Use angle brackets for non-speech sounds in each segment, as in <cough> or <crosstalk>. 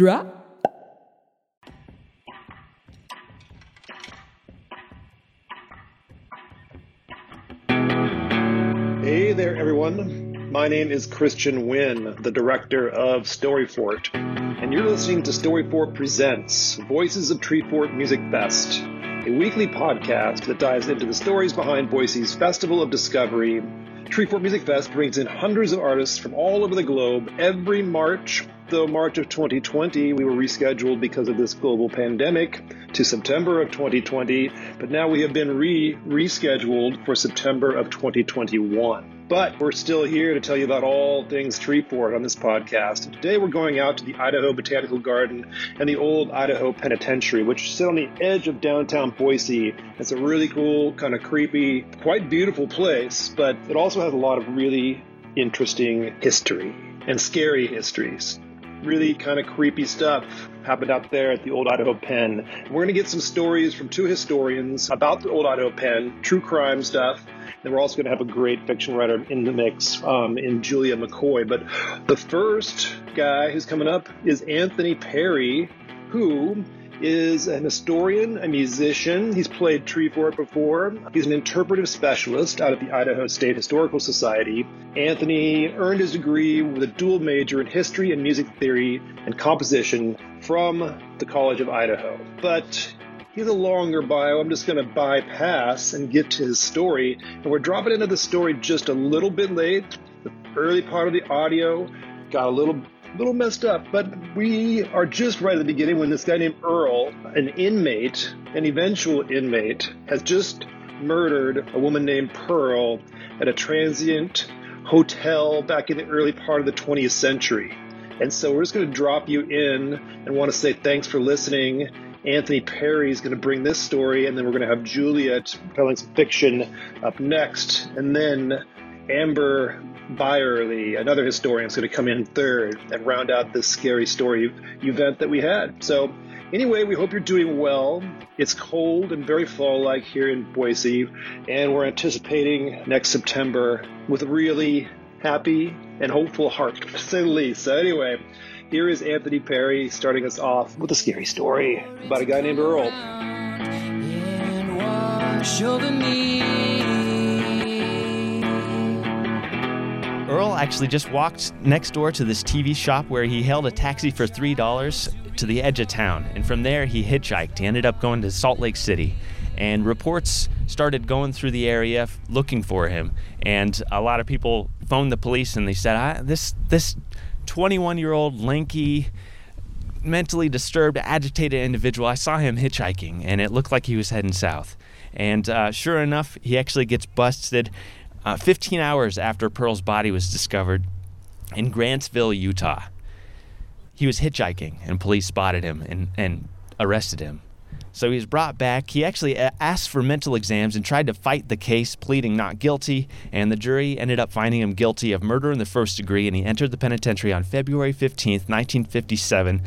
drop. Hey there, everyone. My name is Christian Wynn, the director of Storyfort, and you're listening to Storyfort Presents Voices of Treefort Music Fest, a weekly podcast that dives into the stories behind Boise's Festival of Discovery. Treefort Music Fest brings in hundreds of artists from all over the globe every March. Though March of 2020 we were rescheduled because of this global pandemic to September of 2020, but now we have been re rescheduled for September of 2021. But we're still here to tell you about all things Treefort on this podcast. And today we're going out to the Idaho Botanical Garden and the old Idaho Penitentiary, which sit on the edge of downtown Boise. It's a really cool, kind of creepy, quite beautiful place, but it also has a lot of really interesting history and scary histories really kind of creepy stuff happened out there at the old Idaho Pen. We're going to get some stories from two historians about the old Idaho Pen, true crime stuff. And we're also going to have a great fiction writer in the mix um, in Julia McCoy. But the first guy who's coming up is Anthony Perry, who is an historian, a musician. He's played tree Treefort before. He's an interpretive specialist out of the Idaho State Historical Society. Anthony earned his degree with a dual major in history and music theory and composition from the College of Idaho. But he's a longer bio. I'm just going to bypass and get to his story. And we're dropping into the story just a little bit late. The early part of the audio got a little little messed up, but we are just right at the beginning when this guy named Earl, an inmate, an eventual inmate, has just murdered a woman named Pearl at a transient hotel back in the early part of the 20th century. And so we're just going to drop you in and want to say thanks for listening. Anthony Perry is going to bring this story, and then we're going to have Juliet telling some fiction up next. And then Amber Beierle, another historian, is going to come in third and round out this scary story event that we had. So, anyway, we hope you're doing well. It's cold and very fall like here in Boise, and we're anticipating next September with really happy and hopeful heart, <laughs> to say the least. So, anyway, here is Anthony Perry starting us off with a scary story about a guy named Earl. Earl actually just walked next door to this TV shop where he hailed a taxi for $3 to the edge of town. And from there, he hitchhiked. He ended up going to Salt Lake City. And reports started going through the area looking for him. And a lot of people phoned the police and they said, This, this 21 year old lanky, mentally disturbed, agitated individual, I saw him hitchhiking and it looked like he was heading south. And uh, sure enough, he actually gets busted uh, 15 hours after Pearl's body was discovered in Grantsville, Utah. He was hitchhiking, and police spotted him and, and arrested him. So he was brought back. He actually asked for mental exams and tried to fight the case, pleading not guilty. And the jury ended up finding him guilty of murder in the first degree, and he entered the penitentiary on February 15th, 1957,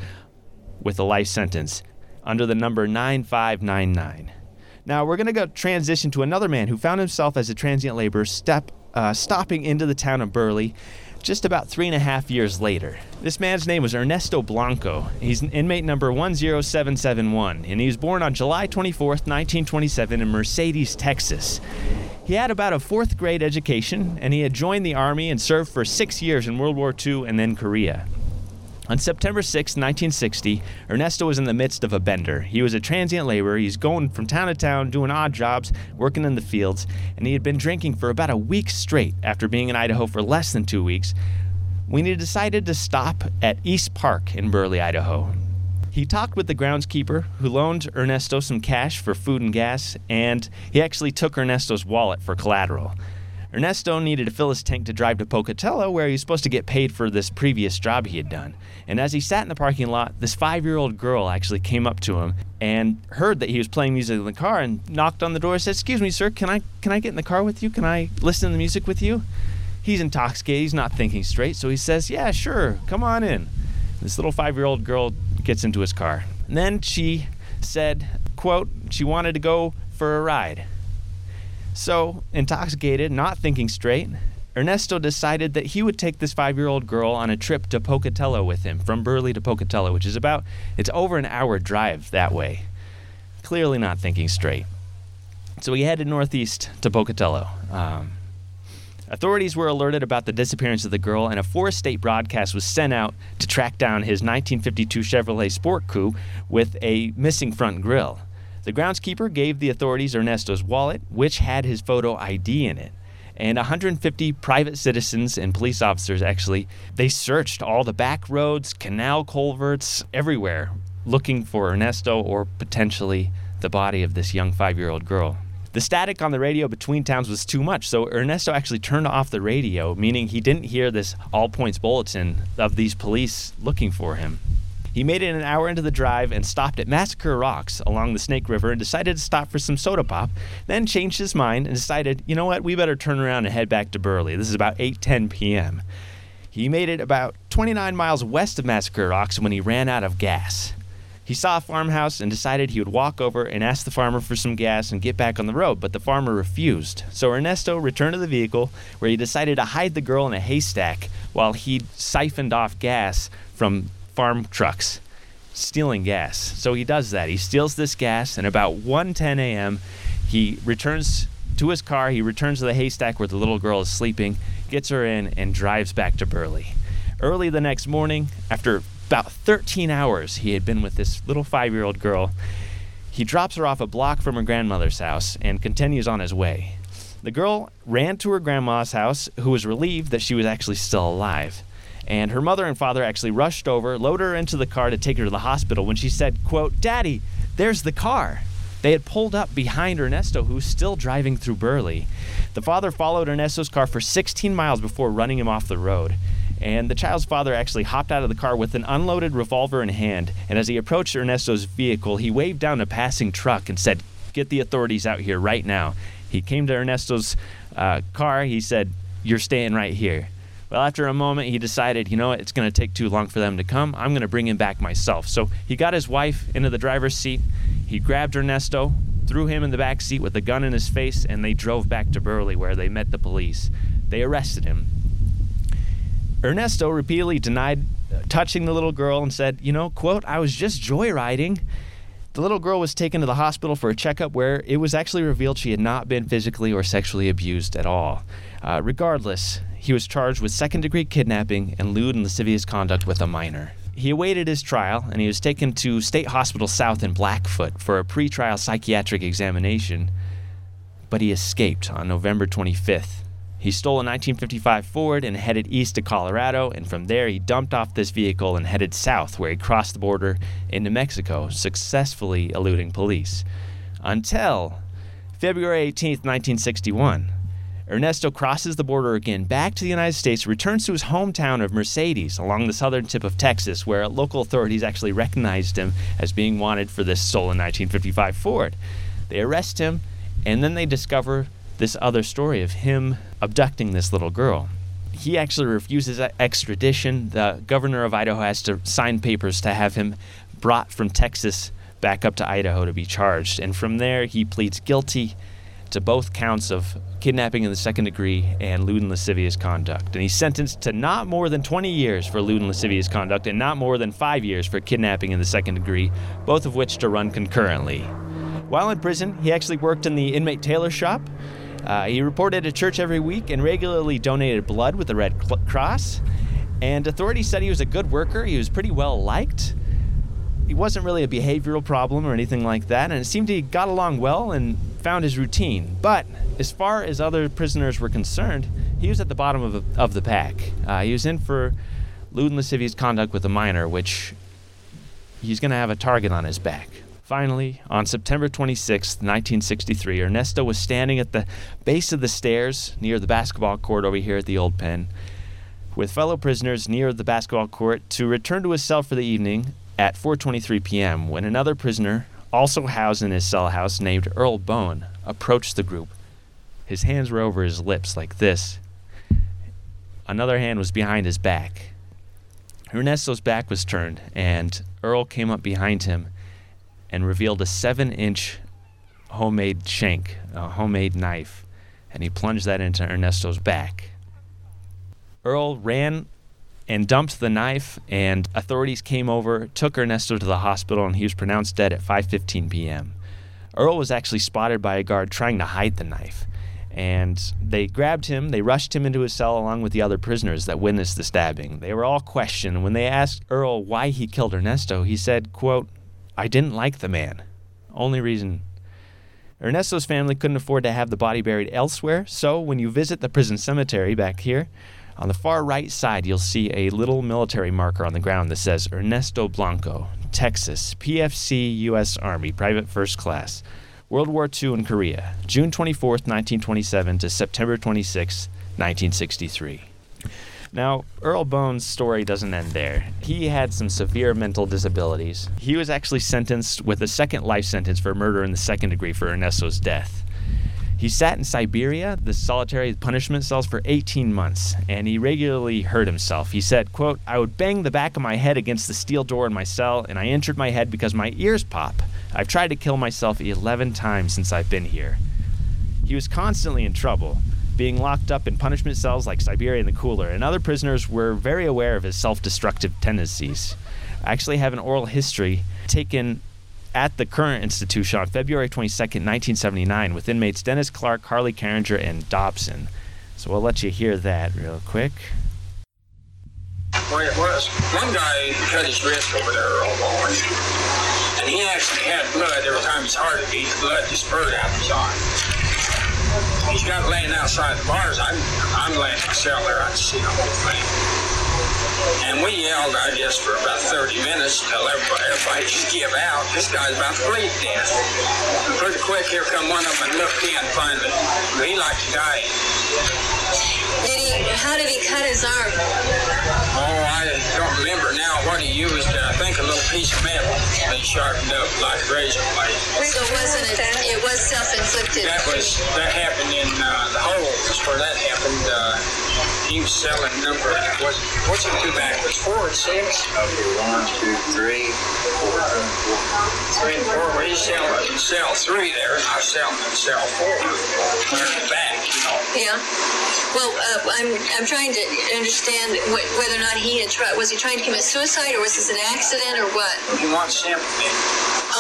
with a life sentence under the number 9599. Now we're going to go transition to another man who found himself as a transient laborer step, uh, stopping into the town of Burley just about three and a half years later. This man's name was Ernesto Blanco. He's inmate number 10771, and he was born on July 24th, 1927, in Mercedes, Texas. He had about a fourth grade education, and he had joined the Army and served for six years in World War II and then Korea. On September 6, 1960, Ernesto was in the midst of a bender. He was a transient laborer. He's going from town to town, doing odd jobs, working in the fields, and he had been drinking for about a week straight after being in Idaho for less than two weeks when he decided to stop at East Park in Burley, Idaho. He talked with the groundskeeper, who loaned Ernesto some cash for food and gas, and he actually took Ernesto's wallet for collateral. Ernesto needed to fill his tank to drive to Pocatello, where he was supposed to get paid for this previous job he had done. And as he sat in the parking lot, this five year old girl actually came up to him and heard that he was playing music in the car and knocked on the door and said, Excuse me, sir, can I, can I get in the car with you? Can I listen to the music with you? He's intoxicated, he's not thinking straight, so he says, Yeah, sure, come on in. This little five year old girl gets into his car. And then she said, quote, she wanted to go for a ride. So, intoxicated, not thinking straight, Ernesto decided that he would take this five year old girl on a trip to Pocatello with him, from Burley to Pocatello, which is about, it's over an hour drive that way. Clearly not thinking straight. So he headed northeast to Pocatello. Um, authorities were alerted about the disappearance of the girl, and a Forest State broadcast was sent out to track down his 1952 Chevrolet Sport Coupe with a missing front grille. The groundskeeper gave the authorities Ernesto's wallet, which had his photo ID in it. And 150 private citizens and police officers actually they searched all the back roads canal culverts everywhere looking for ernesto or potentially the body of this young five-year-old girl. The static on the radio between towns was too much so ernesto actually turned off the radio meaning he didn't hear this all points bulletin of these police looking for him he made it an hour into the drive and stopped at Massacre Rocks along the Snake River and decided to stop for some soda pop. Then changed his mind and decided, you know what, we better turn around and head back to Burley. This is about 8:10 p.m. He made it about 29 miles west of Massacre Rocks when he ran out of gas. He saw a farmhouse and decided he would walk over and ask the farmer for some gas and get back on the road, but the farmer refused. So Ernesto returned to the vehicle where he decided to hide the girl in a haystack while he siphoned off gas from farm trucks stealing gas. So he does that. He steals this gas, and about 1:10 a.m., he returns to his car. He returns to the haystack where the little girl is sleeping, gets her in, and drives back to Burley. Early the next morning, after about 13 hours he had been with this little five-year-old girl, he drops her off a block from her grandmother's house and continues on his way. The girl ran to her grandma's house, who was relieved that she was actually still alive and her mother and father actually rushed over, loaded her into the car to take her to the hospital when she said, quote, Daddy, there's the car. They had pulled up behind Ernesto, who was still driving through Burley. The father followed Ernesto's car for 16 miles before running him off the road. And the child's father actually hopped out of the car with an unloaded revolver in hand. And as he approached Ernesto's vehicle, he waved down a passing truck and said, Get the authorities out here right now. He came to Ernesto's uh, car. He said, You're staying right here. Well, after a moment, he decided, you know it's going to take too long for them to come. I'm going to bring him back myself. So he got his wife into the driver's seat. He grabbed Ernesto, threw him in the back seat with a gun in his face, and they drove back to Burley where they met the police. They arrested him. Ernesto repeatedly denied touching the little girl and said, you know, quote, I was just joyriding. The little girl was taken to the hospital for a checkup where it was actually revealed she had not been physically or sexually abused at all. Uh, regardless, he was charged with second degree kidnapping and lewd and lascivious conduct with a minor. He awaited his trial and he was taken to State Hospital South in Blackfoot for a pretrial psychiatric examination, but he escaped on November 25th. He stole a 1955 Ford and headed east to Colorado, and from there he dumped off this vehicle and headed south, where he crossed the border into Mexico, successfully eluding police. Until February 18, 1961. Ernesto crosses the border again back to the United States, returns to his hometown of Mercedes along the southern tip of Texas, where local authorities actually recognized him as being wanted for this stolen 1955 Ford. They arrest him, and then they discover this other story of him abducting this little girl. He actually refuses extradition. The governor of Idaho has to sign papers to have him brought from Texas back up to Idaho to be charged. And from there, he pleads guilty to both counts of kidnapping in the second degree and lewd and lascivious conduct. And he's sentenced to not more than 20 years for lewd and lascivious conduct and not more than five years for kidnapping in the second degree, both of which to run concurrently. While in prison, he actually worked in the inmate tailor shop. Uh, he reported to church every week and regularly donated blood with the Red Cross. And authorities said he was a good worker. He was pretty well liked. He wasn't really a behavioral problem or anything like that, and it seemed he got along well and found his routine. But as far as other prisoners were concerned, he was at the bottom of the, of the pack. Uh, he was in for lewd and lascivious conduct with a minor, which he's going to have a target on his back. Finally, on September 26, 1963, Ernesto was standing at the base of the stairs near the basketball court over here at the old pen with fellow prisoners near the basketball court to return to his cell for the evening at 4:23 p.m. when another prisoner also housed in his cell house named Earl Bone, approached the group. His hands were over his lips like this. Another hand was behind his back. Ernesto's back was turned, and Earl came up behind him and revealed a seven inch homemade shank, a homemade knife, and he plunged that into Ernesto's back. Earl ran and dumped the knife, and authorities came over, took Ernesto to the hospital, and he was pronounced dead at 5:15 p.m. Earl was actually spotted by a guard trying to hide the knife, and they grabbed him. They rushed him into his cell along with the other prisoners that witnessed the stabbing. They were all questioned. When they asked Earl why he killed Ernesto, he said, "quote I didn't like the man. Only reason." Ernesto's family couldn't afford to have the body buried elsewhere, so when you visit the prison cemetery back here, on the far right side, you'll see a little military marker on the ground that says Ernesto Blanco, Texas, PFC, U.S. Army, Private First Class, World War II in Korea, June 24, 1927 to September 26, 1963. Now, Earl Bones' story doesn't end there. He had some severe mental disabilities. He was actually sentenced with a second life sentence for murder in the second degree for Ernesto's death. He sat in Siberia, the solitary punishment cells, for 18 months, and he regularly hurt himself. He said, quote, I would bang the back of my head against the steel door in my cell, and I injured my head because my ears pop. I've tried to kill myself 11 times since I've been here. He was constantly in trouble, being locked up in punishment cells like Siberia and the Cooler, and other prisoners were very aware of his self destructive tendencies. I actually have an oral history taken at the current institution on February 22, 1979, with inmates Dennis Clark, Harley Carringer, and Dobson. So we'll let you hear that real quick. Well, it was. One guy cut his wrist over there, old boy. And he actually had blood every time his heart beat. The blood just spurted out of his arm. He's got laying outside the bars. I'm, I'm laying in cell there. I can see the whole thing. And we yelled, I guess, for about 30 minutes until everybody, everybody just give out. This guy's about to bleed to death. Pretty quick, here come one of them and looked in finally. He like to die. Did he, how did he cut his arm? Oh, I don't remember now what he used. I think a little piece of metal that he sharpened up like a razor blade. So it wasn't, a, it was self-inflicted. That was, that happened in uh, the hole. That's where that happened. Uh, he was selling number, was, what's it two backwards? Four and six? Okay, one, two, three, four, Three and four. Well, he's selling, sell three there, and I sell and sell four. Clear the back, you know. Yeah. Well, uh, I'm I'm trying to understand wh- whether or not he had tried. Was he trying to commit suicide, or was this an accident, or what? He wants sympathy.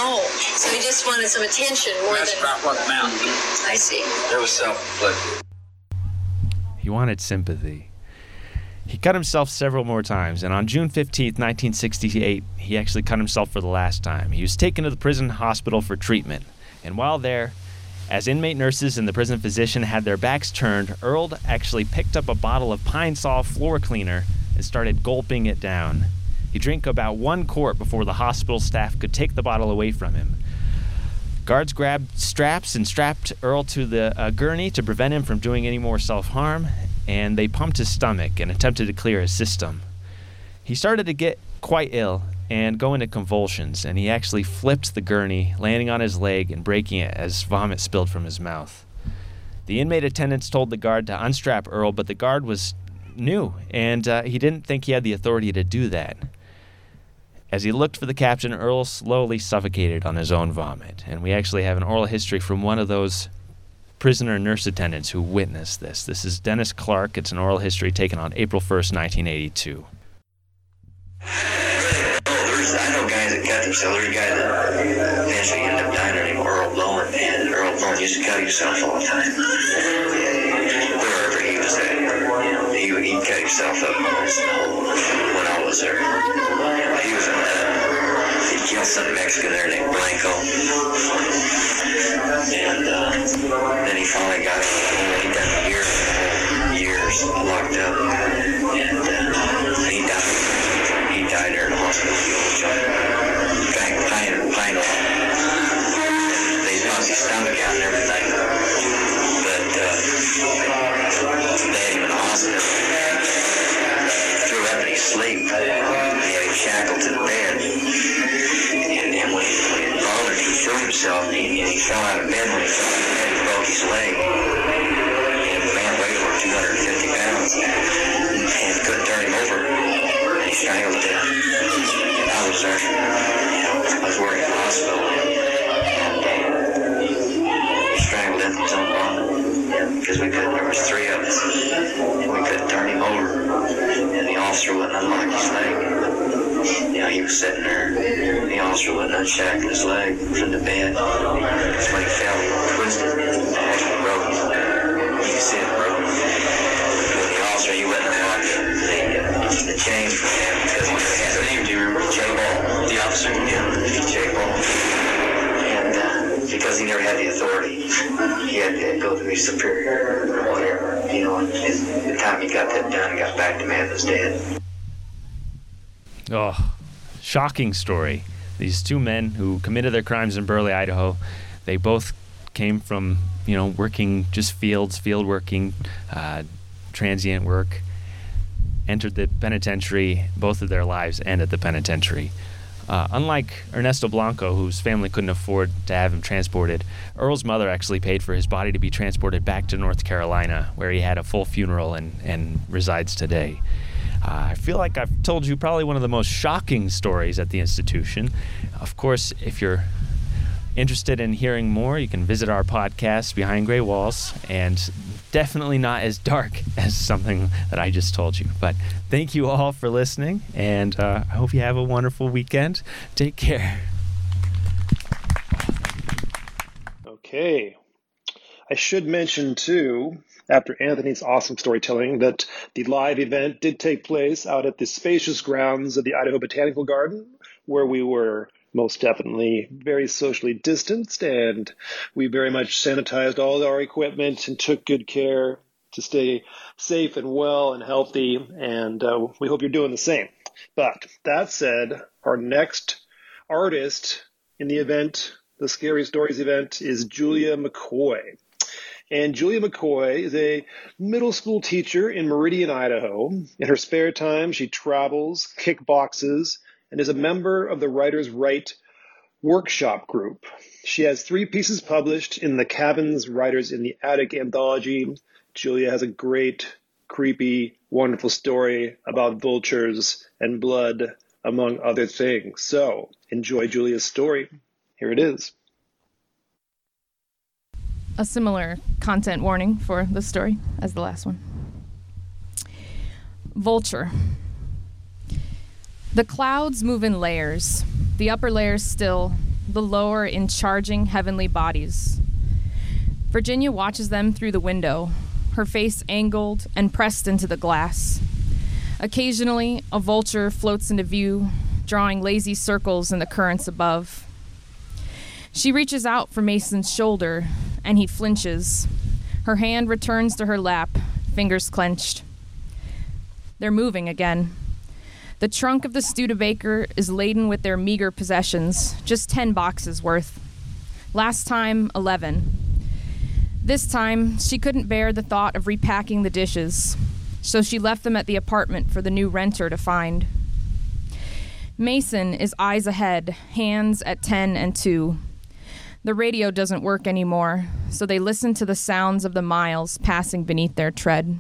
Oh, so he just wanted some attention more That's than. about what the mountain I see. It was self-inflicted. He wanted sympathy. He cut himself several more times, and on June 15, 1968, he actually cut himself for the last time. He was taken to the prison hospital for treatment, and while there, as inmate nurses and the prison physician had their backs turned, Earl actually picked up a bottle of Pine Sol floor cleaner and started gulping it down. He drank about one quart before the hospital staff could take the bottle away from him. Guards grabbed straps and strapped Earl to the uh, gurney to prevent him from doing any more self harm, and they pumped his stomach and attempted to clear his system. He started to get quite ill and go into convulsions, and he actually flipped the gurney, landing on his leg and breaking it as vomit spilled from his mouth. The inmate attendants told the guard to unstrap Earl, but the guard was new, and uh, he didn't think he had the authority to do that. As he looked for the captain, Earl slowly suffocated on his own vomit, and we actually have an oral history from one of those prisoner nurse attendants who witnessed this. This is Dennis Clark. It's an oral history taken on April 1st, 1982. There's, I know guys that cut. There's a guy that eventually ended up dying Earl Bowen, and Earl Bowen used to cut himself all the time. He, cut himself up when I was there. He was in uh, he killed some Mexican there named Blanco. And uh, then he finally got, he done a year, years locked up. And uh, he died. He died there in the hospital. Up in his sleep. He had him shackled to the bed. And then when he, when he vomited, he threw himself and he, and he fell out of bed. When he fell out of bed, he broke his leg. And the man weighed over 250 pounds. And couldn't turn him over. And he strangled to death. And I was there. I was working in the hospital. And he strangled him with his. Because we couldn't, there was three of us. Officer wouldn't unlock his leg. You know, he was sitting there. The officer wouldn't unshackle his leg from the bed. That's when he fell, he twisted and actually broke. You can see it broke. But the officer, he wouldn't unlock the, the, the chains for him because he had his name. Do you remember J Ball? The officer? Yeah, J Ball. And uh, because he never had the authority, he had to go to his superior or whatever. You know, and the time he got that done, got back to man Oh, shocking story. These two men who committed their crimes in Burley, Idaho, they both came from, you know, working just fields, field working, uh, transient work, entered the penitentiary. Both of their lives ended the penitentiary. Uh, unlike Ernesto Blanco, whose family couldn't afford to have him transported, Earl's mother actually paid for his body to be transported back to North Carolina, where he had a full funeral and, and resides today. Uh, I feel like I've told you probably one of the most shocking stories at the institution. Of course, if you're interested in hearing more, you can visit our podcast, Behind Gray Walls, and definitely not as dark <laughs> as something that I just told you. But thank you all for listening, and uh, I hope you have a wonderful weekend. Take care. Okay. I should mention, too, after Anthony's awesome storytelling, that the live event did take place out at the spacious grounds of the Idaho Botanical Garden, where we were most definitely very socially distanced and we very much sanitized all our equipment and took good care to stay safe and well and healthy. And uh, we hope you're doing the same. But that said, our next artist in the event, the Scary Stories event, is Julia McCoy. And Julia McCoy is a middle school teacher in Meridian, Idaho. In her spare time, she travels, kickboxes, and is a member of the Writers' Right workshop group. She has three pieces published in the Cabins Writers in the Attic anthology. Julia has a great, creepy, wonderful story about vultures and blood, among other things. So enjoy Julia's story. Here it is. A similar content warning for this story as the last one. Vulture. The clouds move in layers, the upper layers still, the lower in charging heavenly bodies. Virginia watches them through the window, her face angled and pressed into the glass. Occasionally, a vulture floats into view, drawing lazy circles in the currents above. She reaches out for Mason's shoulder, and he flinches. Her hand returns to her lap, fingers clenched. They're moving again. The trunk of the Studebaker is laden with their meager possessions, just 10 boxes worth. Last time, 11. This time, she couldn't bear the thought of repacking the dishes, so she left them at the apartment for the new renter to find. Mason is eyes ahead, hands at 10 and 2. The radio doesn't work anymore, so they listen to the sounds of the miles passing beneath their tread.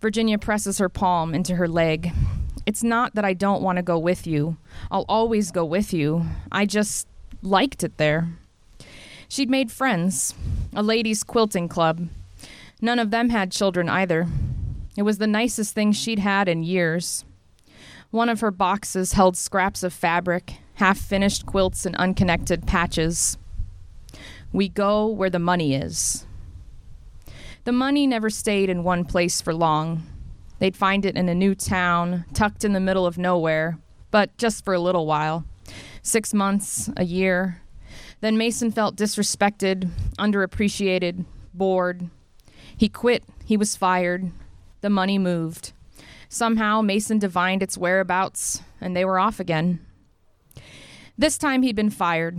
Virginia presses her palm into her leg, it's not that I don't want to go with you. I'll always go with you. I just liked it there. She'd made friends, a ladies' quilting club. None of them had children either. It was the nicest thing she'd had in years. One of her boxes held scraps of fabric, half finished quilts, and unconnected patches. We go where the money is. The money never stayed in one place for long. They'd find it in a new town, tucked in the middle of nowhere, but just for a little while six months, a year. Then Mason felt disrespected, underappreciated, bored. He quit, he was fired. The money moved. Somehow, Mason divined its whereabouts, and they were off again. This time, he'd been fired.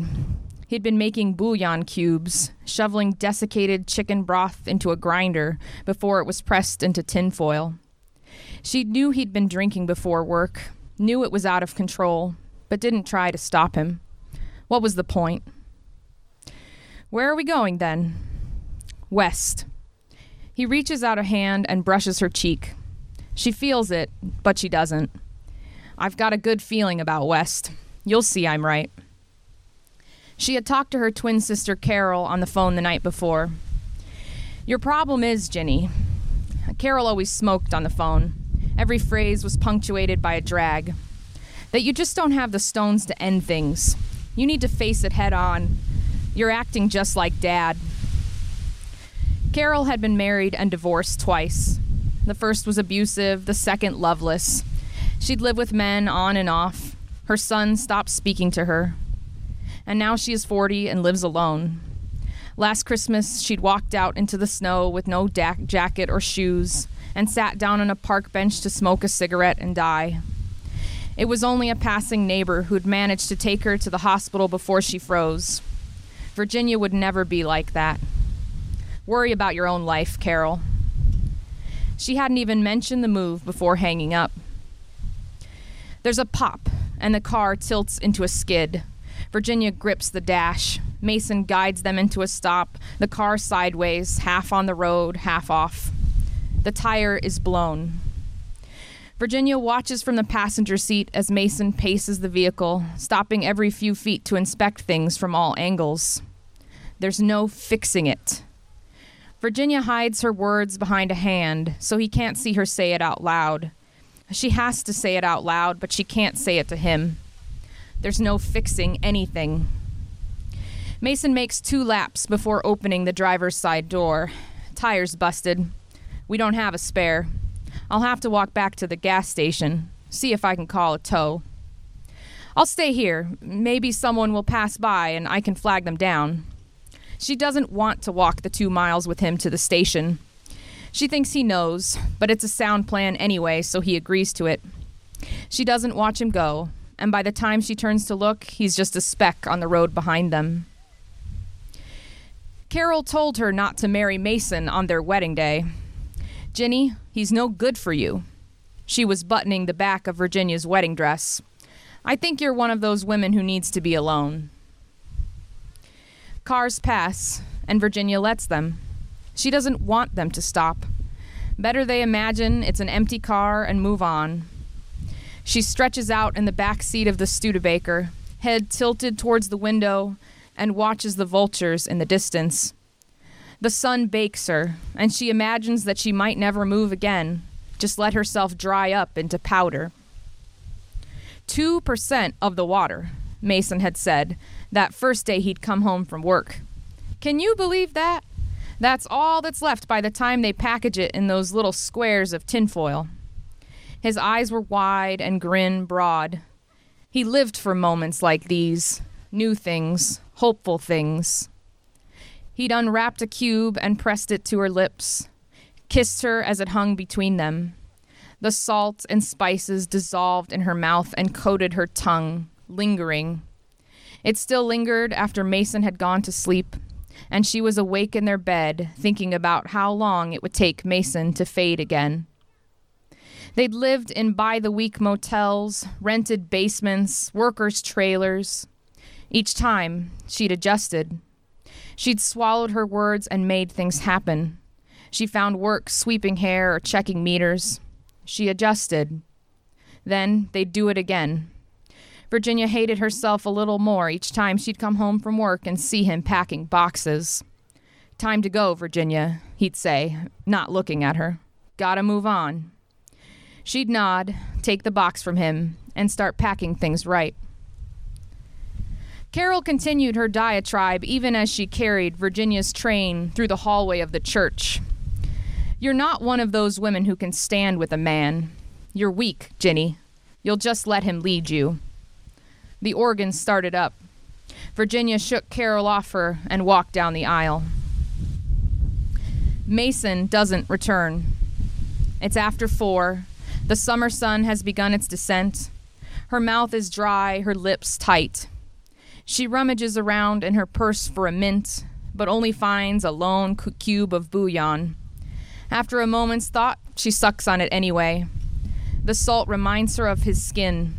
He'd been making bouillon cubes, shoveling desiccated chicken broth into a grinder before it was pressed into tinfoil. She knew he'd been drinking before work, knew it was out of control, but didn't try to stop him. What was the point? Where are we going then? West. He reaches out a hand and brushes her cheek. She feels it, but she doesn't. I've got a good feeling about West. You'll see I'm right. She had talked to her twin sister Carol on the phone the night before. Your problem is, Ginny. Carol always smoked on the phone. Every phrase was punctuated by a drag. That you just don't have the stones to end things. You need to face it head on. You're acting just like dad. Carol had been married and divorced twice. The first was abusive, the second loveless. She'd lived with men on and off. Her son stopped speaking to her. And now she is 40 and lives alone. Last Christmas, she'd walked out into the snow with no da- jacket or shoes and sat down on a park bench to smoke a cigarette and die. It was only a passing neighbor who'd managed to take her to the hospital before she froze. Virginia would never be like that. Worry about your own life, Carol. She hadn't even mentioned the move before hanging up. There's a pop, and the car tilts into a skid. Virginia grips the dash. Mason guides them into a stop, the car sideways, half on the road, half off. The tire is blown. Virginia watches from the passenger seat as Mason paces the vehicle, stopping every few feet to inspect things from all angles. There's no fixing it. Virginia hides her words behind a hand so he can't see her say it out loud. She has to say it out loud, but she can't say it to him. There's no fixing anything. Mason makes two laps before opening the driver's side door. Tire's busted. We don't have a spare. I'll have to walk back to the gas station, see if I can call a tow. I'll stay here. Maybe someone will pass by and I can flag them down. She doesn't want to walk the two miles with him to the station. She thinks he knows, but it's a sound plan anyway, so he agrees to it. She doesn't watch him go, and by the time she turns to look, he's just a speck on the road behind them. Carol told her not to marry Mason on their wedding day. Ginny, he's no good for you. She was buttoning the back of Virginia's wedding dress. I think you're one of those women who needs to be alone. Cars pass, and Virginia lets them. She doesn't want them to stop. Better they imagine it's an empty car and move on. She stretches out in the back seat of the Studebaker, head tilted towards the window, and watches the vultures in the distance. The sun bakes her, and she imagines that she might never move again, just let herself dry up into powder. 2% of the water, Mason had said that first day he'd come home from work. Can you believe that? That's all that's left by the time they package it in those little squares of tinfoil. His eyes were wide and grin broad. He lived for moments like these new things, hopeful things. He'd unwrapped a cube and pressed it to her lips, kissed her as it hung between them. The salt and spices dissolved in her mouth and coated her tongue, lingering. It still lingered after Mason had gone to sleep, and she was awake in their bed, thinking about how long it would take Mason to fade again. They'd lived in by the week motels, rented basements, workers' trailers. Each time, she'd adjusted. She'd swallowed her words and made things happen. She found work sweeping hair or checking meters. She adjusted. Then they'd do it again. Virginia hated herself a little more each time she'd come home from work and see him packing boxes. Time to go, Virginia, he'd say, not looking at her. Gotta move on. She'd nod, take the box from him, and start packing things right. Carol continued her diatribe even as she carried Virginia's train through the hallway of the church. You're not one of those women who can stand with a man. You're weak, Ginny. You'll just let him lead you. The organ started up. Virginia shook Carol off her and walked down the aisle. Mason doesn't return. It's after four. The summer sun has begun its descent. Her mouth is dry, her lips tight. She rummages around in her purse for a mint, but only finds a lone cube of bouillon. After a moment's thought, she sucks on it anyway. The salt reminds her of his skin.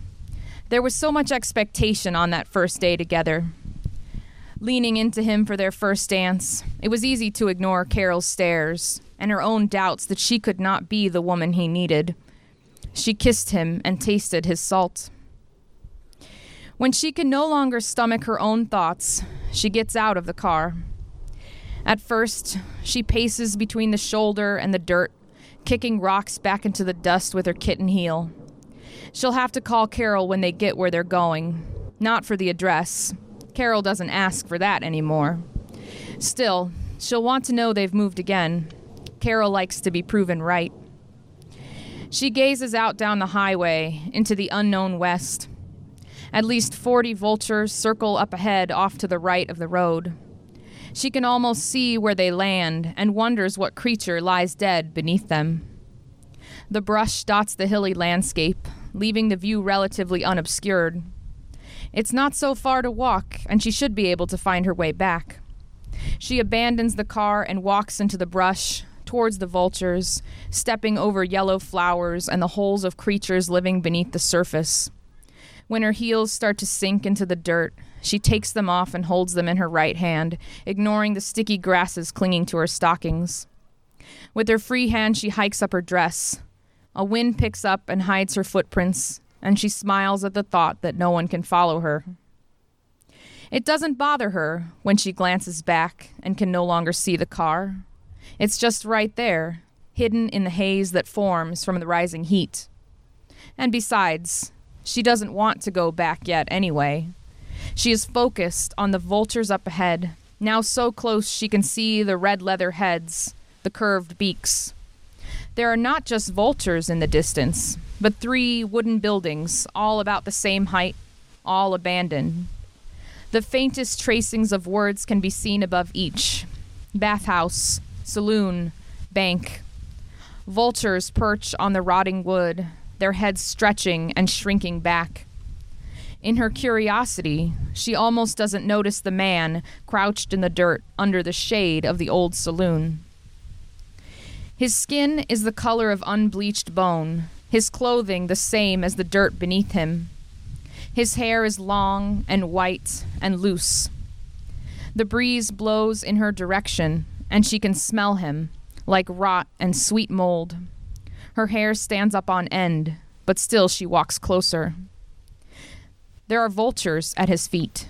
There was so much expectation on that first day together. Leaning into him for their first dance, it was easy to ignore Carol's stares and her own doubts that she could not be the woman he needed. She kissed him and tasted his salt. When she can no longer stomach her own thoughts, she gets out of the car. At first, she paces between the shoulder and the dirt, kicking rocks back into the dust with her kitten heel. She'll have to call Carol when they get where they're going. Not for the address. Carol doesn't ask for that anymore. Still, she'll want to know they've moved again. Carol likes to be proven right. She gazes out down the highway into the unknown west. At least 40 vultures circle up ahead off to the right of the road. She can almost see where they land and wonders what creature lies dead beneath them. The brush dots the hilly landscape, leaving the view relatively unobscured. It's not so far to walk, and she should be able to find her way back. She abandons the car and walks into the brush, towards the vultures, stepping over yellow flowers and the holes of creatures living beneath the surface. When her heels start to sink into the dirt, she takes them off and holds them in her right hand, ignoring the sticky grasses clinging to her stockings. With her free hand, she hikes up her dress. A wind picks up and hides her footprints, and she smiles at the thought that no one can follow her. It doesn't bother her when she glances back and can no longer see the car. It's just right there, hidden in the haze that forms from the rising heat. And besides, she doesn't want to go back yet anyway. She is focused on the vultures up ahead, now so close she can see the red leather heads, the curved beaks. There are not just vultures in the distance, but three wooden buildings, all about the same height, all abandoned. The faintest tracings of words can be seen above each bathhouse, saloon, bank. Vultures perch on the rotting wood, their heads stretching and shrinking back. In her curiosity, she almost doesn't notice the man crouched in the dirt under the shade of the old saloon. His skin is the color of unbleached bone, his clothing the same as the dirt beneath him. His hair is long and white and loose. The breeze blows in her direction, and she can smell him, like rot and sweet mold. Her hair stands up on end, but still she walks closer. There are vultures at his feet.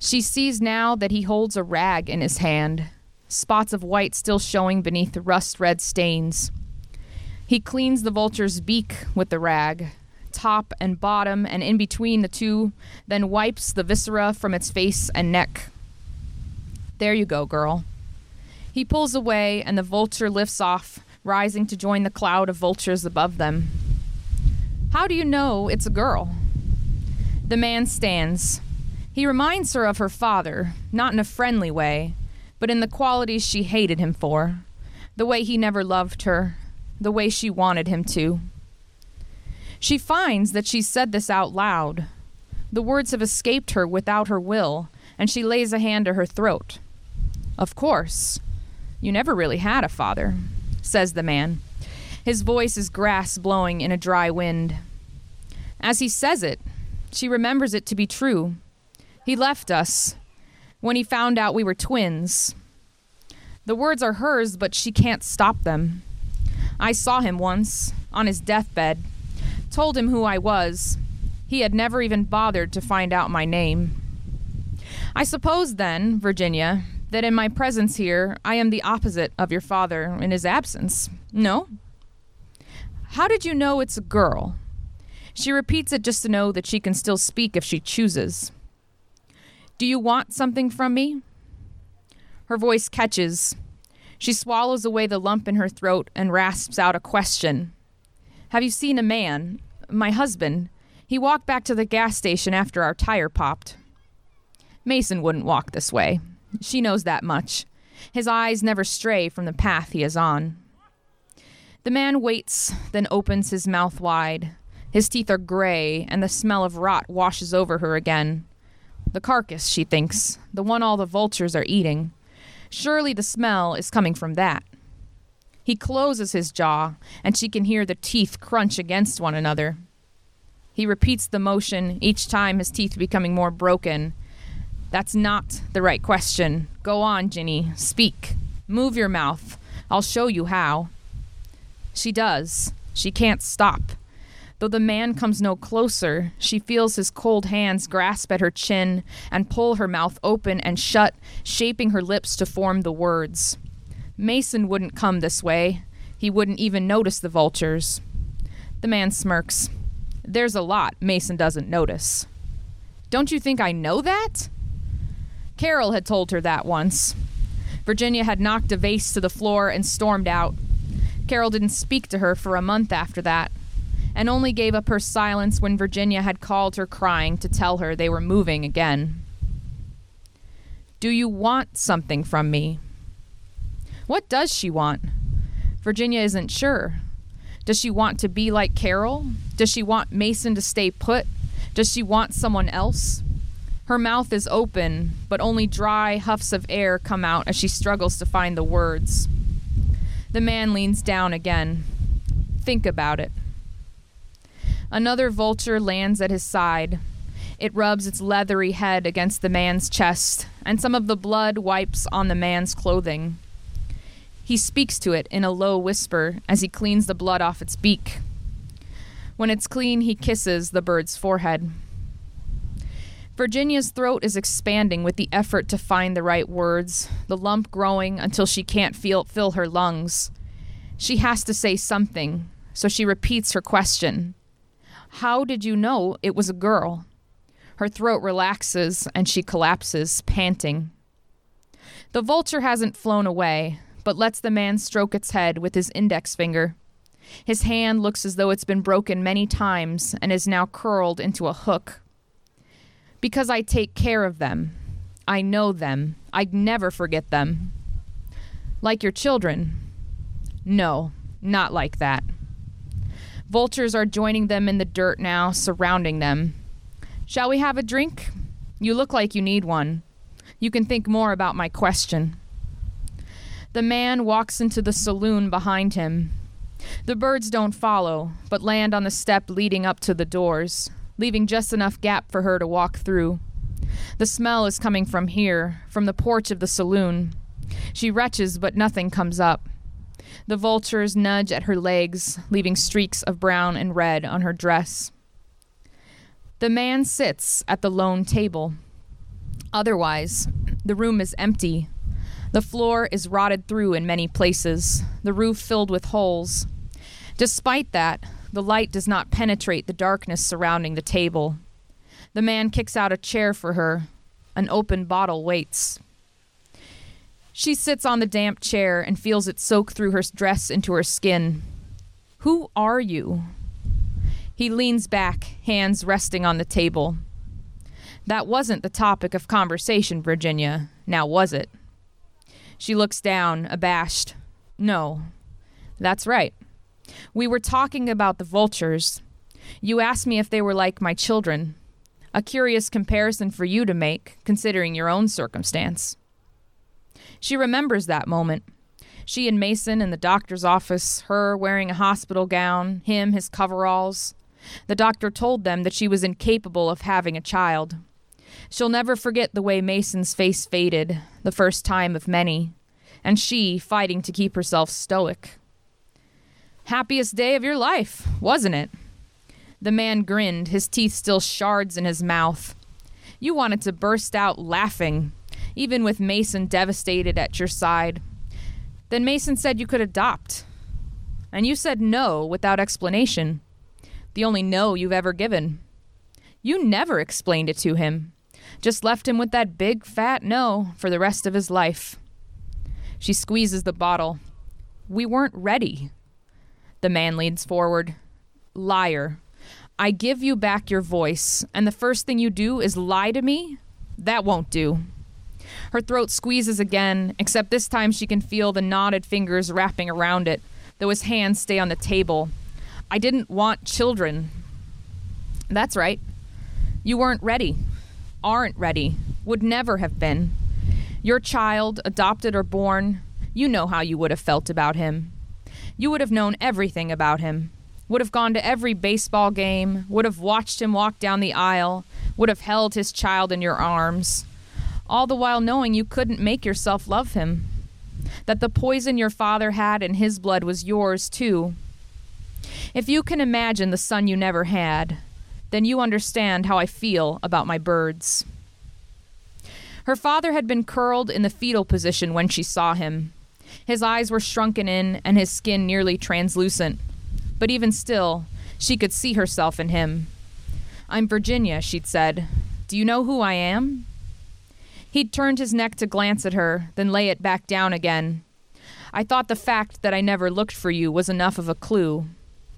She sees now that he holds a rag in his hand, spots of white still showing beneath the rust red stains. He cleans the vulture's beak with the rag, top and bottom, and in between the two, then wipes the viscera from its face and neck. There you go, girl. He pulls away, and the vulture lifts off, rising to join the cloud of vultures above them. How do you know it's a girl? The man stands. He reminds her of her father, not in a friendly way, but in the qualities she hated him for the way he never loved her, the way she wanted him to. She finds that she said this out loud. The words have escaped her without her will, and she lays a hand to her throat. Of course. You never really had a father, says the man. His voice is grass blowing in a dry wind. As he says it, she remembers it to be true. He left us when he found out we were twins. The words are hers, but she can't stop them. I saw him once, on his deathbed, told him who I was. He had never even bothered to find out my name. I suppose, then, Virginia, that in my presence here I am the opposite of your father in his absence. No? How did you know it's a girl? She repeats it just to know that she can still speak if she chooses. Do you want something from me? Her voice catches. She swallows away the lump in her throat and rasps out a question. Have you seen a man? My husband. He walked back to the gas station after our tire popped. Mason wouldn't walk this way. She knows that much. His eyes never stray from the path he is on. The man waits, then opens his mouth wide. His teeth are gray, and the smell of rot washes over her again. The carcass, she thinks, the one all the vultures are eating. Surely the smell is coming from that. He closes his jaw, and she can hear the teeth crunch against one another. He repeats the motion, each time his teeth becoming more broken. That's not the right question. Go on, Ginny. Speak. Move your mouth. I'll show you how. She does. She can't stop. Though the man comes no closer, she feels his cold hands grasp at her chin and pull her mouth open and shut, shaping her lips to form the words. Mason wouldn't come this way. He wouldn't even notice the vultures. The man smirks. There's a lot Mason doesn't notice. Don't you think I know that? Carol had told her that once. Virginia had knocked a vase to the floor and stormed out. Carol didn't speak to her for a month after that, and only gave up her silence when Virginia had called her crying to tell her they were moving again. Do you want something from me? What does she want? Virginia isn't sure. Does she want to be like Carol? Does she want Mason to stay put? Does she want someone else? Her mouth is open, but only dry huffs of air come out as she struggles to find the words. The man leans down again. Think about it. Another vulture lands at his side. It rubs its leathery head against the man's chest, and some of the blood wipes on the man's clothing. He speaks to it in a low whisper as he cleans the blood off its beak. When it's clean, he kisses the bird's forehead. Virginia's throat is expanding with the effort to find the right words, the lump growing until she can't feel fill her lungs. She has to say something, so she repeats her question. How did you know it was a girl? Her throat relaxes and she collapses, panting. The vulture hasn't flown away, but lets the man stroke its head with his index finger. His hand looks as though it's been broken many times and is now curled into a hook. Because I take care of them. I know them. I'd never forget them. Like your children. No, not like that. Vultures are joining them in the dirt now, surrounding them. Shall we have a drink? You look like you need one. You can think more about my question. The man walks into the saloon behind him. The birds don't follow, but land on the step leading up to the doors leaving just enough gap for her to walk through. The smell is coming from here, from the porch of the saloon. She retches, but nothing comes up. The vultures nudge at her legs, leaving streaks of brown and red on her dress. The man sits at the lone table. Otherwise, the room is empty. The floor is rotted through in many places, the roof filled with holes. Despite that, the light does not penetrate the darkness surrounding the table. The man kicks out a chair for her. An open bottle waits. She sits on the damp chair and feels it soak through her dress into her skin. Who are you? He leans back, hands resting on the table. That wasn't the topic of conversation, Virginia. Now was it? She looks down, abashed. No. That's right. We were talking about the vultures. You asked me if they were like my children. A curious comparison for you to make, considering your own circumstance. She remembers that moment. She and Mason in the doctor's office, her wearing a hospital gown, him his coveralls. The doctor told them that she was incapable of having a child. She'll never forget the way Mason's face faded, the first time of many, and she fighting to keep herself stoic. Happiest day of your life, wasn't it? The man grinned, his teeth still shards in his mouth. You wanted to burst out laughing, even with Mason devastated at your side. Then Mason said you could adopt. And you said no without explanation. The only no you've ever given. You never explained it to him. Just left him with that big fat no for the rest of his life. She squeezes the bottle. We weren't ready. The man leans forward. Liar. I give you back your voice, and the first thing you do is lie to me? That won't do. Her throat squeezes again, except this time she can feel the knotted fingers wrapping around it, though his hands stay on the table. I didn't want children. That's right. You weren't ready. Aren't ready. Would never have been. Your child, adopted or born, you know how you would have felt about him. You would have known everything about him. Would have gone to every baseball game, would have watched him walk down the aisle, would have held his child in your arms. All the while knowing you couldn't make yourself love him. That the poison your father had in his blood was yours, too. If you can imagine the son you never had, then you understand how I feel about my birds. Her father had been curled in the fetal position when she saw him. His eyes were shrunken in and his skin nearly translucent. But even still, she could see herself in him. I'm Virginia, she'd said. Do you know who I am? He'd turned his neck to glance at her, then lay it back down again. I thought the fact that I never looked for you was enough of a clue.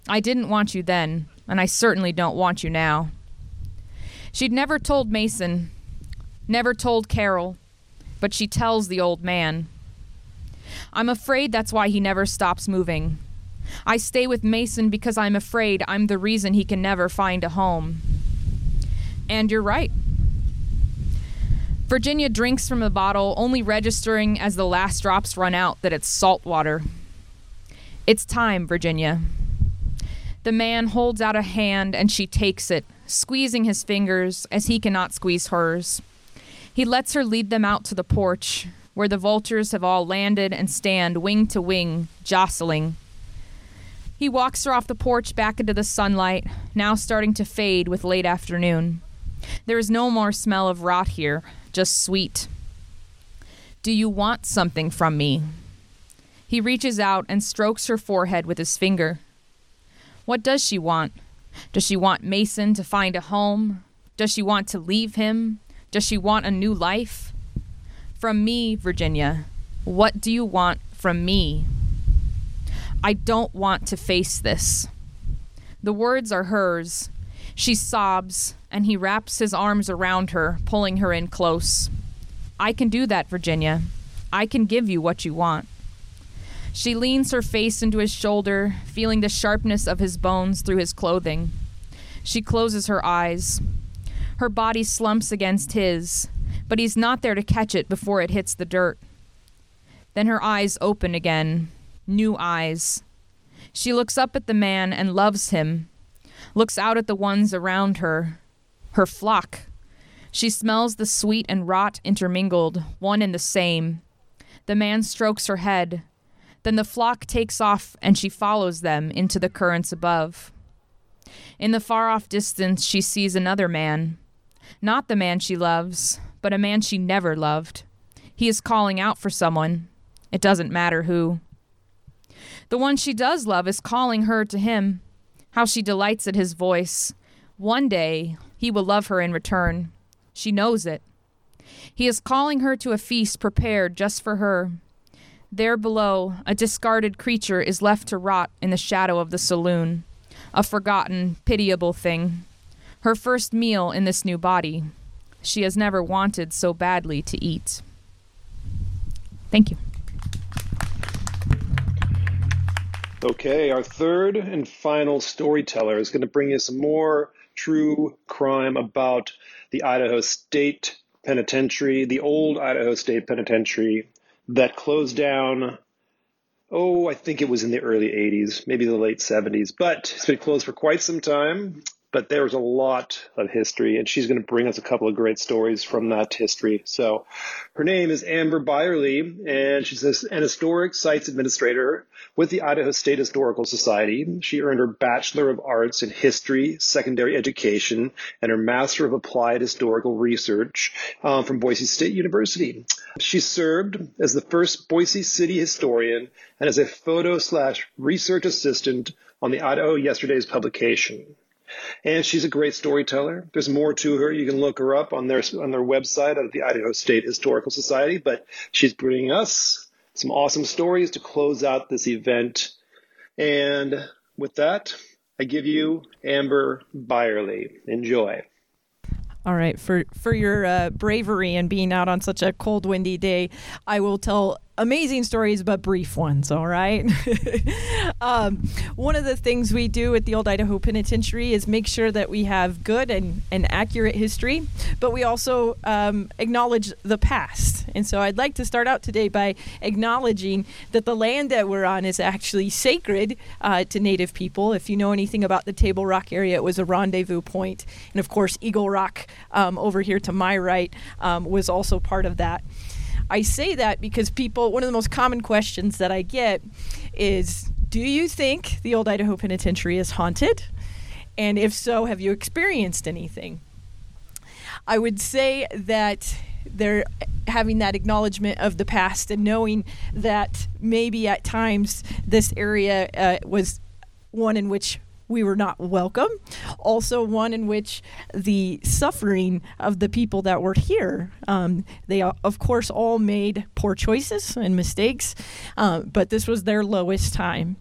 I didn't want you then, and I certainly don't want you now. She'd never told Mason, never told Carol, but she tells the old man. I'm afraid that's why he never stops moving. I stay with Mason because I'm afraid I'm the reason he can never find a home. And you're right. Virginia drinks from the bottle, only registering as the last drops run out that it's salt water. It's time, Virginia. The man holds out a hand and she takes it, squeezing his fingers as he cannot squeeze hers. He lets her lead them out to the porch, where the vultures have all landed and stand wing to wing, jostling. He walks her off the porch back into the sunlight, now starting to fade with late afternoon. There is no more smell of rot here, just sweet. Do you want something from me? He reaches out and strokes her forehead with his finger. What does she want? Does she want Mason to find a home? Does she want to leave him? Does she want a new life? From me, Virginia, what do you want from me? I don't want to face this. The words are hers. She sobs, and he wraps his arms around her, pulling her in close. I can do that, Virginia. I can give you what you want. She leans her face into his shoulder, feeling the sharpness of his bones through his clothing. She closes her eyes. Her body slumps against his, but he's not there to catch it before it hits the dirt. Then her eyes open again, new eyes. She looks up at the man and loves him, looks out at the ones around her, her flock. She smells the sweet and rot intermingled, one and the same. The man strokes her head. Then the flock takes off and she follows them into the currents above. In the far off distance, she sees another man. Not the man she loves, but a man she never loved. He is calling out for someone. It doesn't matter who. The one she does love is calling her to him. How she delights at his voice. One day, he will love her in return. She knows it. He is calling her to a feast prepared just for her. There below, a discarded creature is left to rot in the shadow of the saloon. A forgotten, pitiable thing. Her first meal in this new body. She has never wanted so badly to eat. Thank you. Okay, our third and final storyteller is going to bring you some more true crime about the Idaho State Penitentiary, the old Idaho State Penitentiary that closed down. Oh, I think it was in the early 80s, maybe the late 70s, but it's been closed for quite some time but there's a lot of history, and she's going to bring us a couple of great stories from that history. So, her name is Amber Beierle, and she's an historic sites administrator with the Idaho State Historical Society. She earned her Bachelor of Arts in History, Secondary Education, and her Master of Applied Historical Research um, from Boise State University. She served as the first Boise City historian and as a photo slash research assistant on the Idaho Yesterday's publication. And she's a great storyteller. There's more to her. You can look her up on their on their website at the Idaho State Historical Society. But she's bringing us some awesome stories to close out this event. And with that, I give you Amber Beierle. Enjoy. All right, for for your uh, bravery and being out on such a cold, windy day, I will tell amazing stories, but brief ones, all right? <laughs> um, one of the things we do at the Old Idaho Penitentiary is make sure that we have good and, and accurate history, but we also um, acknowledge the past. And so I'd like to start out today by acknowledging that the land that we're on is actually sacred uh, to Native people. If you know anything about the Table Rock area, it was a rendezvous point. And of course, Eagle Rock um, over here to my right um, was also part of that. I say that because people, one of the most common questions that I get is Do you think the old Idaho Penitentiary is haunted? And if so, have you experienced anything? I would say that they're having that acknowledgement of the past and knowing that maybe at times this area uh, was one in which we were not welcome. Also, one in which the suffering of the people that were here, um, they uh, of course all made poor choices and mistakes, uh, but this was their lowest time.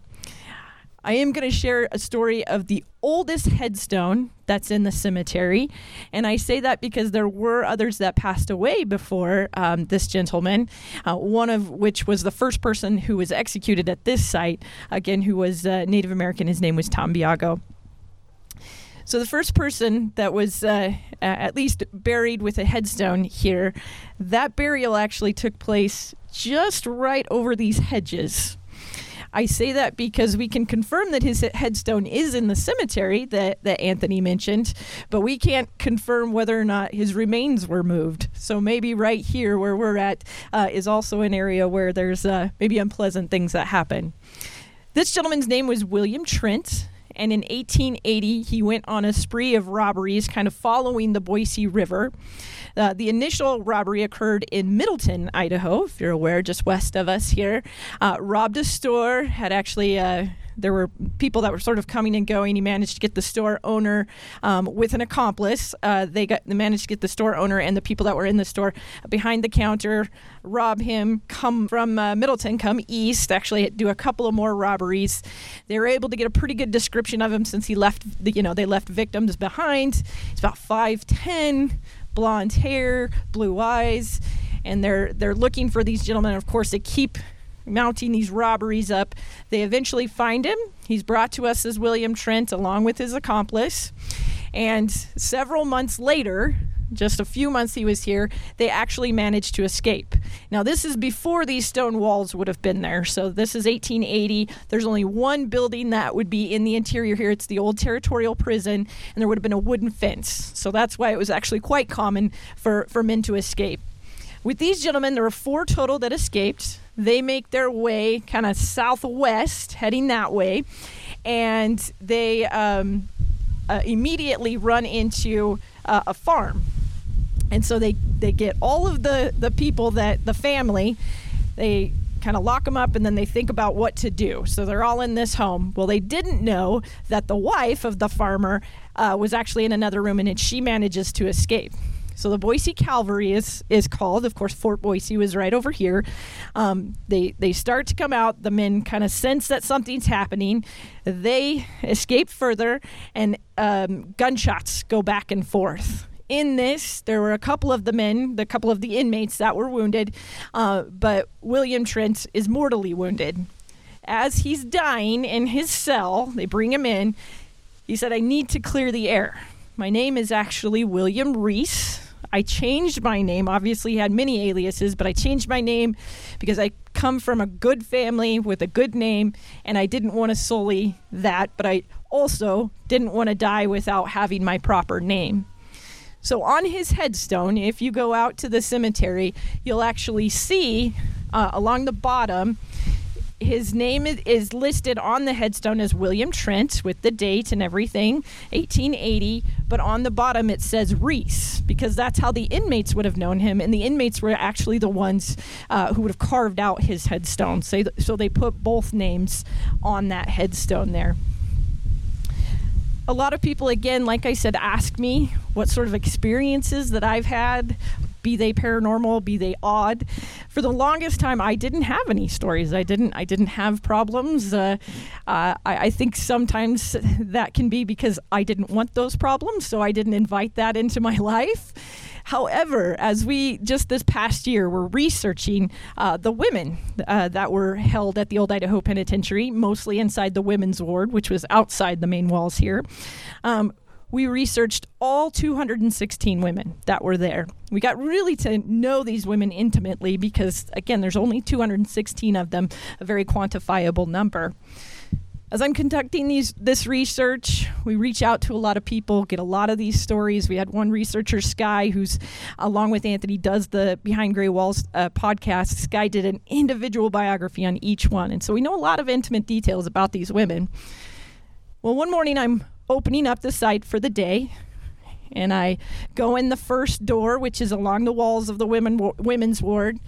I am going to share a story of the oldest headstone that's in the cemetery. And I say that because there were others that passed away before um, this gentleman, uh, one of which was the first person who was executed at this site, again, who was uh, Native American. His name was Tom Biago. So the first person that was uh, at least buried with a headstone here, that burial actually took place just right over these hedges. I say that because we can confirm that his headstone is in the cemetery that, that Anthony mentioned, but we can't confirm whether or not his remains were moved. So maybe right here where we're at uh, is also an area where there's uh, maybe unpleasant things that happen. This gentleman's name was William Trent and in 1880 he went on a spree of robberies kind of following the Boise River. Uh, the initial robbery occurred in Middleton, Idaho, if you're aware, just west of us here. Uh, robbed a store, had actually. There were people that were sort of coming and going. He managed to get the store owner um, with an accomplice. Uh, they got they managed to get the store owner and the people that were in the store behind the counter, rob him, come from uh, Middleton, come east, actually do a couple of more robberies. They were able to get a pretty good description of him since he left. The, you know, they left victims behind. He's about five ten blonde hair, blue eyes, and they're they're looking for these gentlemen. Of course, they keep mounting these robberies up. They eventually find him. He's brought to us as William Trent along with his accomplice. And several months later, just a few months he was here, they actually managed to escape. Now, this is before these stone walls would have been there. So, this is 1880. There's only one building that would be in the interior here. It's the old territorial prison, and there would have been a wooden fence. So, that's why it was actually quite common for, for men to escape. With these gentlemen, there were four total that escaped. They make their way kind of southwest, heading that way, and they um, uh, immediately run into uh, a farm. And so they they get all of the the people that the family they kind of lock them up and then they think about what to do. So they're all in this home. Well they didn't know that the wife of the farmer uh, was actually in another room and she manages to escape so the Boise Cavalry is is called. Of course, Fort Boise was right over here. Um, they they start to come out. The men kind of sense that something's happening. They escape further, and um, gunshots go back and forth in this, there were a couple of the men, the couple of the inmates that were wounded, uh, but William Trent is mortally wounded. As he's dying in his cell, they bring him in. He said, I need to clear the air. My name is actually William Reese. I changed my name. Obviously, had many aliases, but I changed my name because I come from a good family with a good name, and I didn't want to sully that, but I also didn't want to die without having my proper name. So on his headstone, if you go out to the cemetery, you'll actually see uh, along the bottom. His name is listed on the headstone as William Trent with the date and everything, 1880. But on the bottom it says Reese because that's how the inmates would have known him, and the inmates were actually the ones uh, who would have carved out his headstone. So, so they put both names on that headstone there a lot of people, again, like I said, ask me what sort of experiences that I've had, be they paranormal, be they odd. For the longest time, I didn't have any stories. I didn't. I didn't have problems. Uh, uh, I, I, think sometimes that can be because I didn't want those problems, so I didn't invite that into my <laughs> life. However, as we just this past year were researching uh, the women uh, that were held at the Old Idaho Penitentiary, mostly inside the women's ward, which was outside the main walls here. Um, we researched all 216 women that were there. We got really to know these women intimately because, again, there's only 216 of them, a very quantifiable number. As I'm conducting these this research, we reach out to a lot of people, get a lot of these stories. We had one researcher, Sky, who's along with Anthony does the Behind Gray Walls uh, podcast. Sky did an individual biography on each one, and so we know a lot of intimate details about these women. Well, one morning I'm opening up the site for the day, And I go in the first door, which is along the walls of the women women's ward.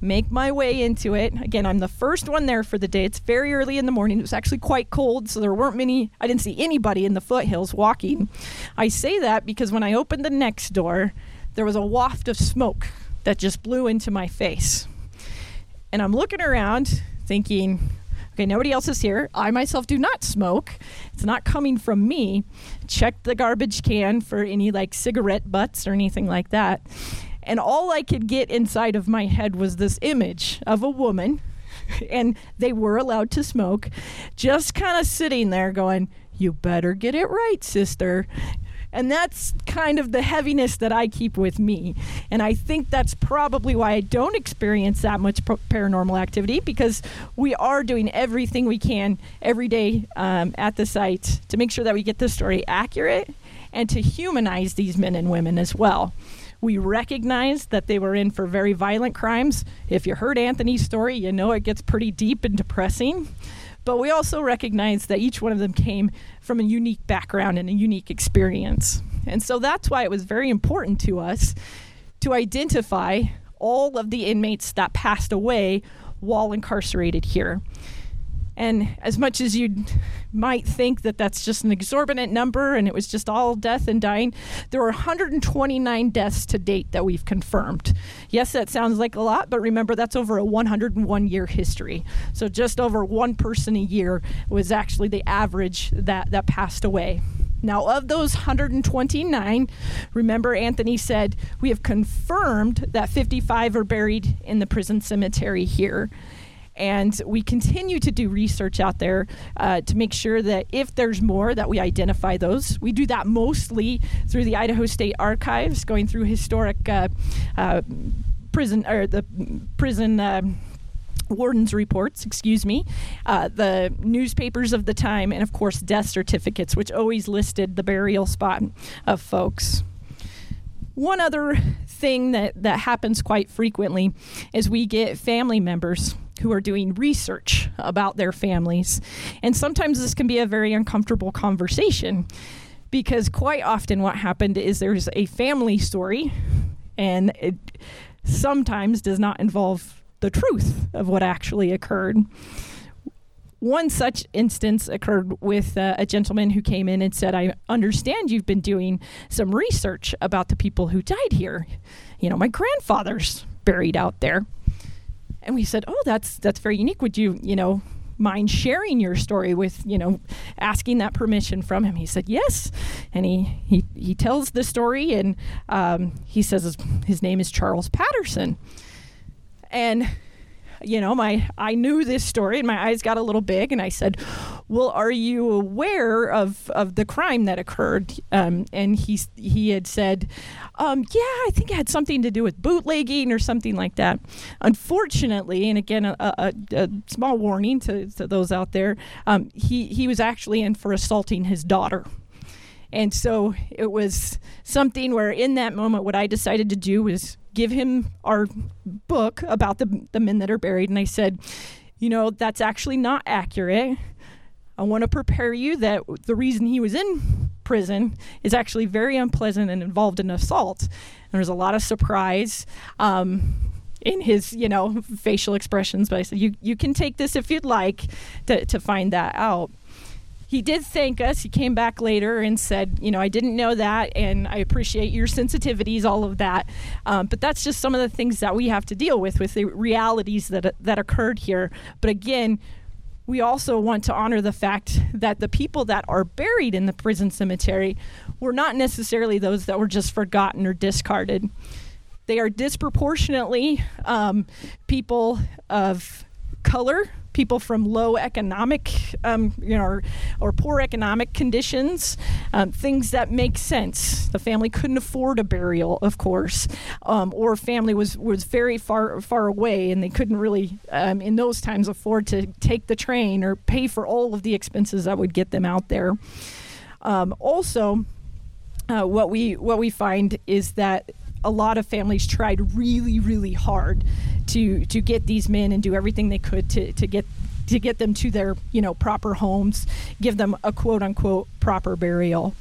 Make my way into it. Again, I'm the first one there for the day. It's very early in the morning. It was actually quite cold, so there weren't many. I didn't see anybody in the foothills walking. I say that because when I opened the next door, there was a waft of smoke that just blew into my face. And I'm looking around thinking, okay, nobody else is here. I myself do not smoke. It's not coming from me. Check the garbage can for any like cigarette butts or anything like that. And all I could get inside of my head was this image of a woman, <laughs> and they were allowed to smoke, just kind of sitting there going, You better get it right, sister. And that's kind of the heaviness that I keep with me. And I think that's probably why I don't experience that much paranormal activity because we are doing everything we can every day um, at the site to make sure that we get the story accurate and to humanize these men and women as well. We recognize that they were in for very violent crimes. If you heard Anthony's story, you know it gets pretty deep and depressing. But we also recognize that each one of them came from a unique background and a unique experience. And so that's why it was very important to us to identify all of the inmates that passed away while incarcerated here. And as much as you might think that that's just an exorbitant number and it was just all death and dying, there were 129 deaths to date that we've confirmed. Yes, that sounds like a lot, but remember that's over a 101 year history. So just over one person a year was actually the average that, that passed away. Now, of those 129, remember Anthony said we have confirmed that 55 are buried in the prison cemetery here. And we continue to do research out there uh, to make sure that if there's more, that we identify those. We do that mostly through the Idaho State Archives, going through historic uh, uh, prison or the prison. Uh, warden's reports, excuse me, uh, the newspapers of the time, and of course, death certificates, which always listed the burial spot of folks. One other thing that, that happens quite frequently is we get family members who are doing research about their families. And sometimes this can be a very uncomfortable conversation because quite often what happened is there's a family story and it sometimes does not involve the truth of what actually occurred. One such instance occurred with uh, a gentleman who came in and said, I understand you've been doing some research about the people who died here. You know, my grandfather's buried out there. And we said, "Oh, that's that's very unique. Would you, you know, mind sharing your story with, you know, asking that permission from him?" He said, "Yes." And he he he tells the story, and um, he says his, his name is Charles Patterson. And you know, my I knew this story and my eyes got a little big and I said, "Well, are you aware of of the crime that occurred?" Um, and he he had said, um, "Yeah, I think it had something to do with bootlegging or something like that." Unfortunately, and again, a, a, a small warning to, to those out there, um, he he was actually in for assaulting his daughter. And so it was something where, in that moment, what I decided to do was give him our book about the, the men that are buried. And I said, you know, that's actually not accurate. I want to prepare you that the reason he was in prison is actually very unpleasant and involved in assault. And there's a lot of surprise. Um, in his, you know, facial expressions, but I said, you, you can take this if you'd like to, to find that out he did thank us. He came back later and said, you know, I didn't know that, and I appreciate your sensitivities, all of that. Um, but that's just some of the things that we have to deal with, with the realities that that occurred here. But again, we also want to honor the fact that the people that are buried in the prison cemetery were not necessarily those that were just forgotten or discarded. They are disproportionately um, people of color people from low economic, um, you know, or, or, poor economic conditions, um, things that make sense. The family couldn't afford a burial, of course, um, or family was was very far far away, and they couldn't really, um, in those times, afford to take the train or pay for all of the expenses that would get them out there. Um, also, uh, what we what we find is that a lot of families tried really, really hard to to get these men and do everything they could to, to get to get them to their you know proper homes, give them a quote unquote proper burial.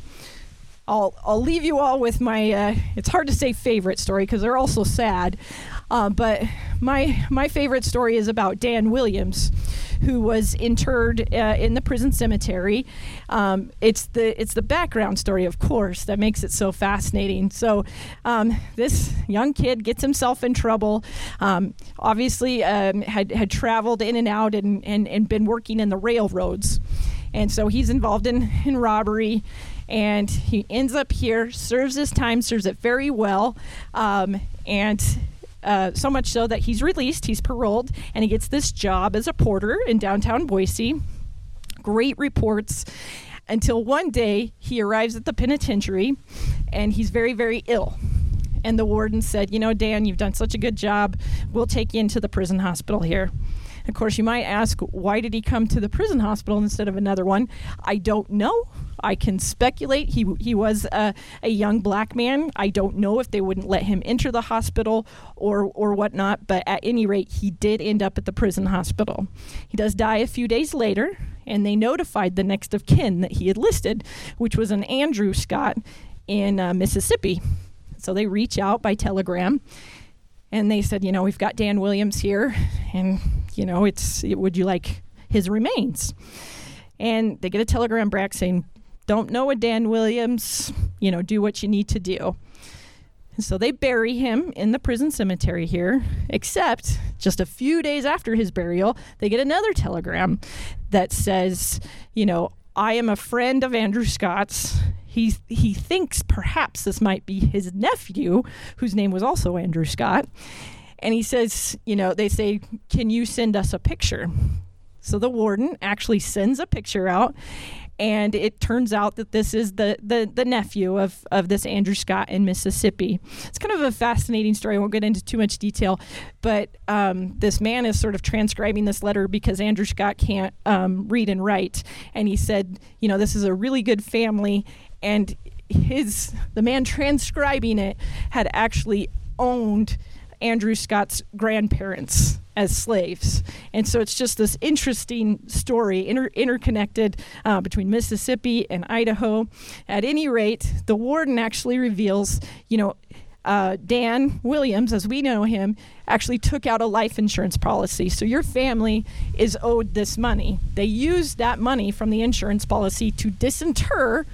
I'll I'll leave you all with my. Uh, it's hard to say favorite story because they're all so sad, uh, but my my favorite story is about Dan Williams, who was interred uh, in the prison cemetery. Um, it's the it's the background story, of course, that makes it so fascinating. So um, this young kid gets himself in trouble. Um, obviously, um, had had traveled in and out and, and and been working in the railroads, and so he's involved in in robbery and he ends up here, serves his time, serves it very well, um, and uh, so much so that he's released, he's paroled, and he gets this job as a porter in downtown Boise. Great reports. Until one day he arrives at the penitentiary and he's very, very ill. And the warden said, You know, Dan, you've done such a good job. We'll take you into the prison hospital here. Of course, you might ask, why did he come to the prison hospital instead of another one? I don't know. I can speculate. He he was a, a young black man. I don't know if they wouldn't let him enter the hospital or or whatnot. But at any rate, he did end up at the prison hospital. He does die a few days later, and they notified the next of kin that he had listed, which was an Andrew Scott in uh, Mississippi. So they reach out by telegram and they said, you know, we've got Dan Williams here, <laughs> and you know, it's would you like his remains? And they get a telegram back saying, don't know a Dan Williams, you know, do what you need to do. And so they bury him in the prison cemetery here, except just a few days after his burial, they get another telegram that says, you know, I am a friend of Andrew Scott's. He, he thinks perhaps this might be his nephew, whose name was also Andrew Scott. And he says, you know, they say, Can you send us a picture? So the warden actually sends a picture out and it turns out that this is the, the, the nephew of, of this Andrew Scott in Mississippi. It's kind of a fascinating story. I won't get into too much detail, but um, this man is sort of transcribing this letter because Andrew Scott can't um, read and write, and he said, you know, this is a really good family, and his the man transcribing it had actually owned Andrew Scott's grandparents as slaves. And so it's just this interesting story, inter- interconnected uh, between Mississippi and Idaho. At any rate, the warden actually reveals, you know, uh, Dan Williams, as we know him, actually took out a life insurance policy. So your family is owed this money. They used that money from the insurance policy to disinter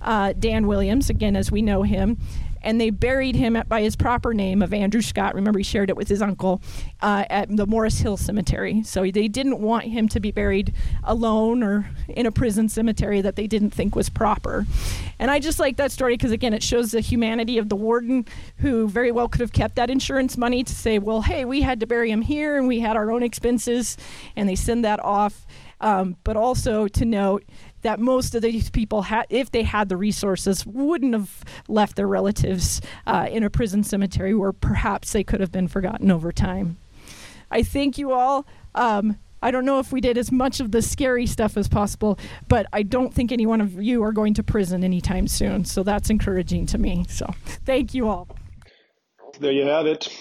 uh, Dan Williams, again, as we know him, and they buried him at, by his proper name of Andrew Scott. Remember, he shared it with his uncle uh, at the Morris Hill Cemetery. So they didn't want him to be buried alone or in a prison cemetery that they didn't think was proper. And I just like that story because, again, it shows the humanity of the warden who very well could have kept that insurance money to say, well, hey, we had to bury him here and we had our own expenses, and they send that off. Um, but also to note that most of these people, had, if they had the resources, wouldn't have left their relatives uh, in a prison cemetery where perhaps they could have been forgotten over time. I thank you all. Um, I don't know if we did as much of the scary stuff as possible, but I don't think any one of you are going to prison anytime soon. So that's encouraging to me. So thank you all. There you have it.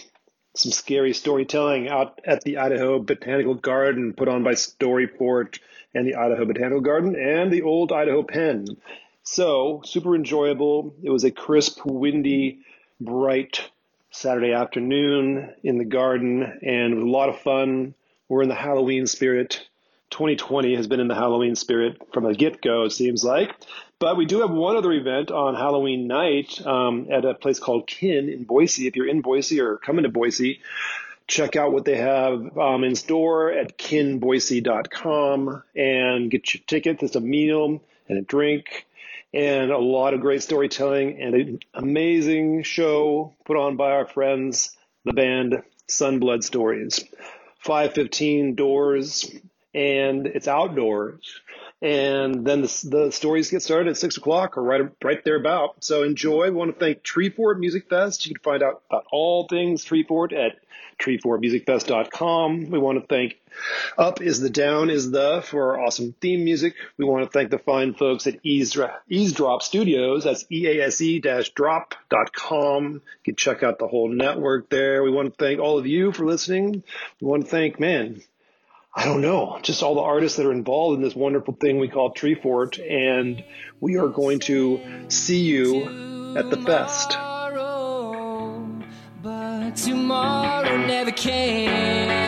Some scary storytelling out at the Idaho Botanical Garden put on by Storyfort and the Idaho Botanical Garden and the Old Idaho Pen. So, super enjoyable. It was a crisp, windy, bright Saturday afternoon in the garden, and a lot of fun. We're in the Halloween spirit. 2020 has been in the Halloween spirit from the get go, it seems like. But we do have one other event on Halloween night um, at a place called Kin in Boise. If you're in Boise or coming to Boise, check out what they have um, in store at kinboise.com and get your tickets. It's a meal and a drink and a lot of great storytelling and an amazing show put on by our friends, the band Sunblood Stories. 515 doors and it's outdoors. And then the, the stories get started at six o'clock or right, right there about. So enjoy. We want to thank Treefort Music Fest. You can find out about all things Treefort at treefortmusicfest.com. We want to thank Up is the Down is the for our awesome theme music. We want to thank the fine folks at Eavesdrop Studios. That's ease-drop.com. You can check out the whole network there. We want to thank all of you for listening. We want to thank, man, I don't know, just all the artists that are involved in this wonderful thing we call Treefort. And we are going to see you at the fest. But tomorrow never came.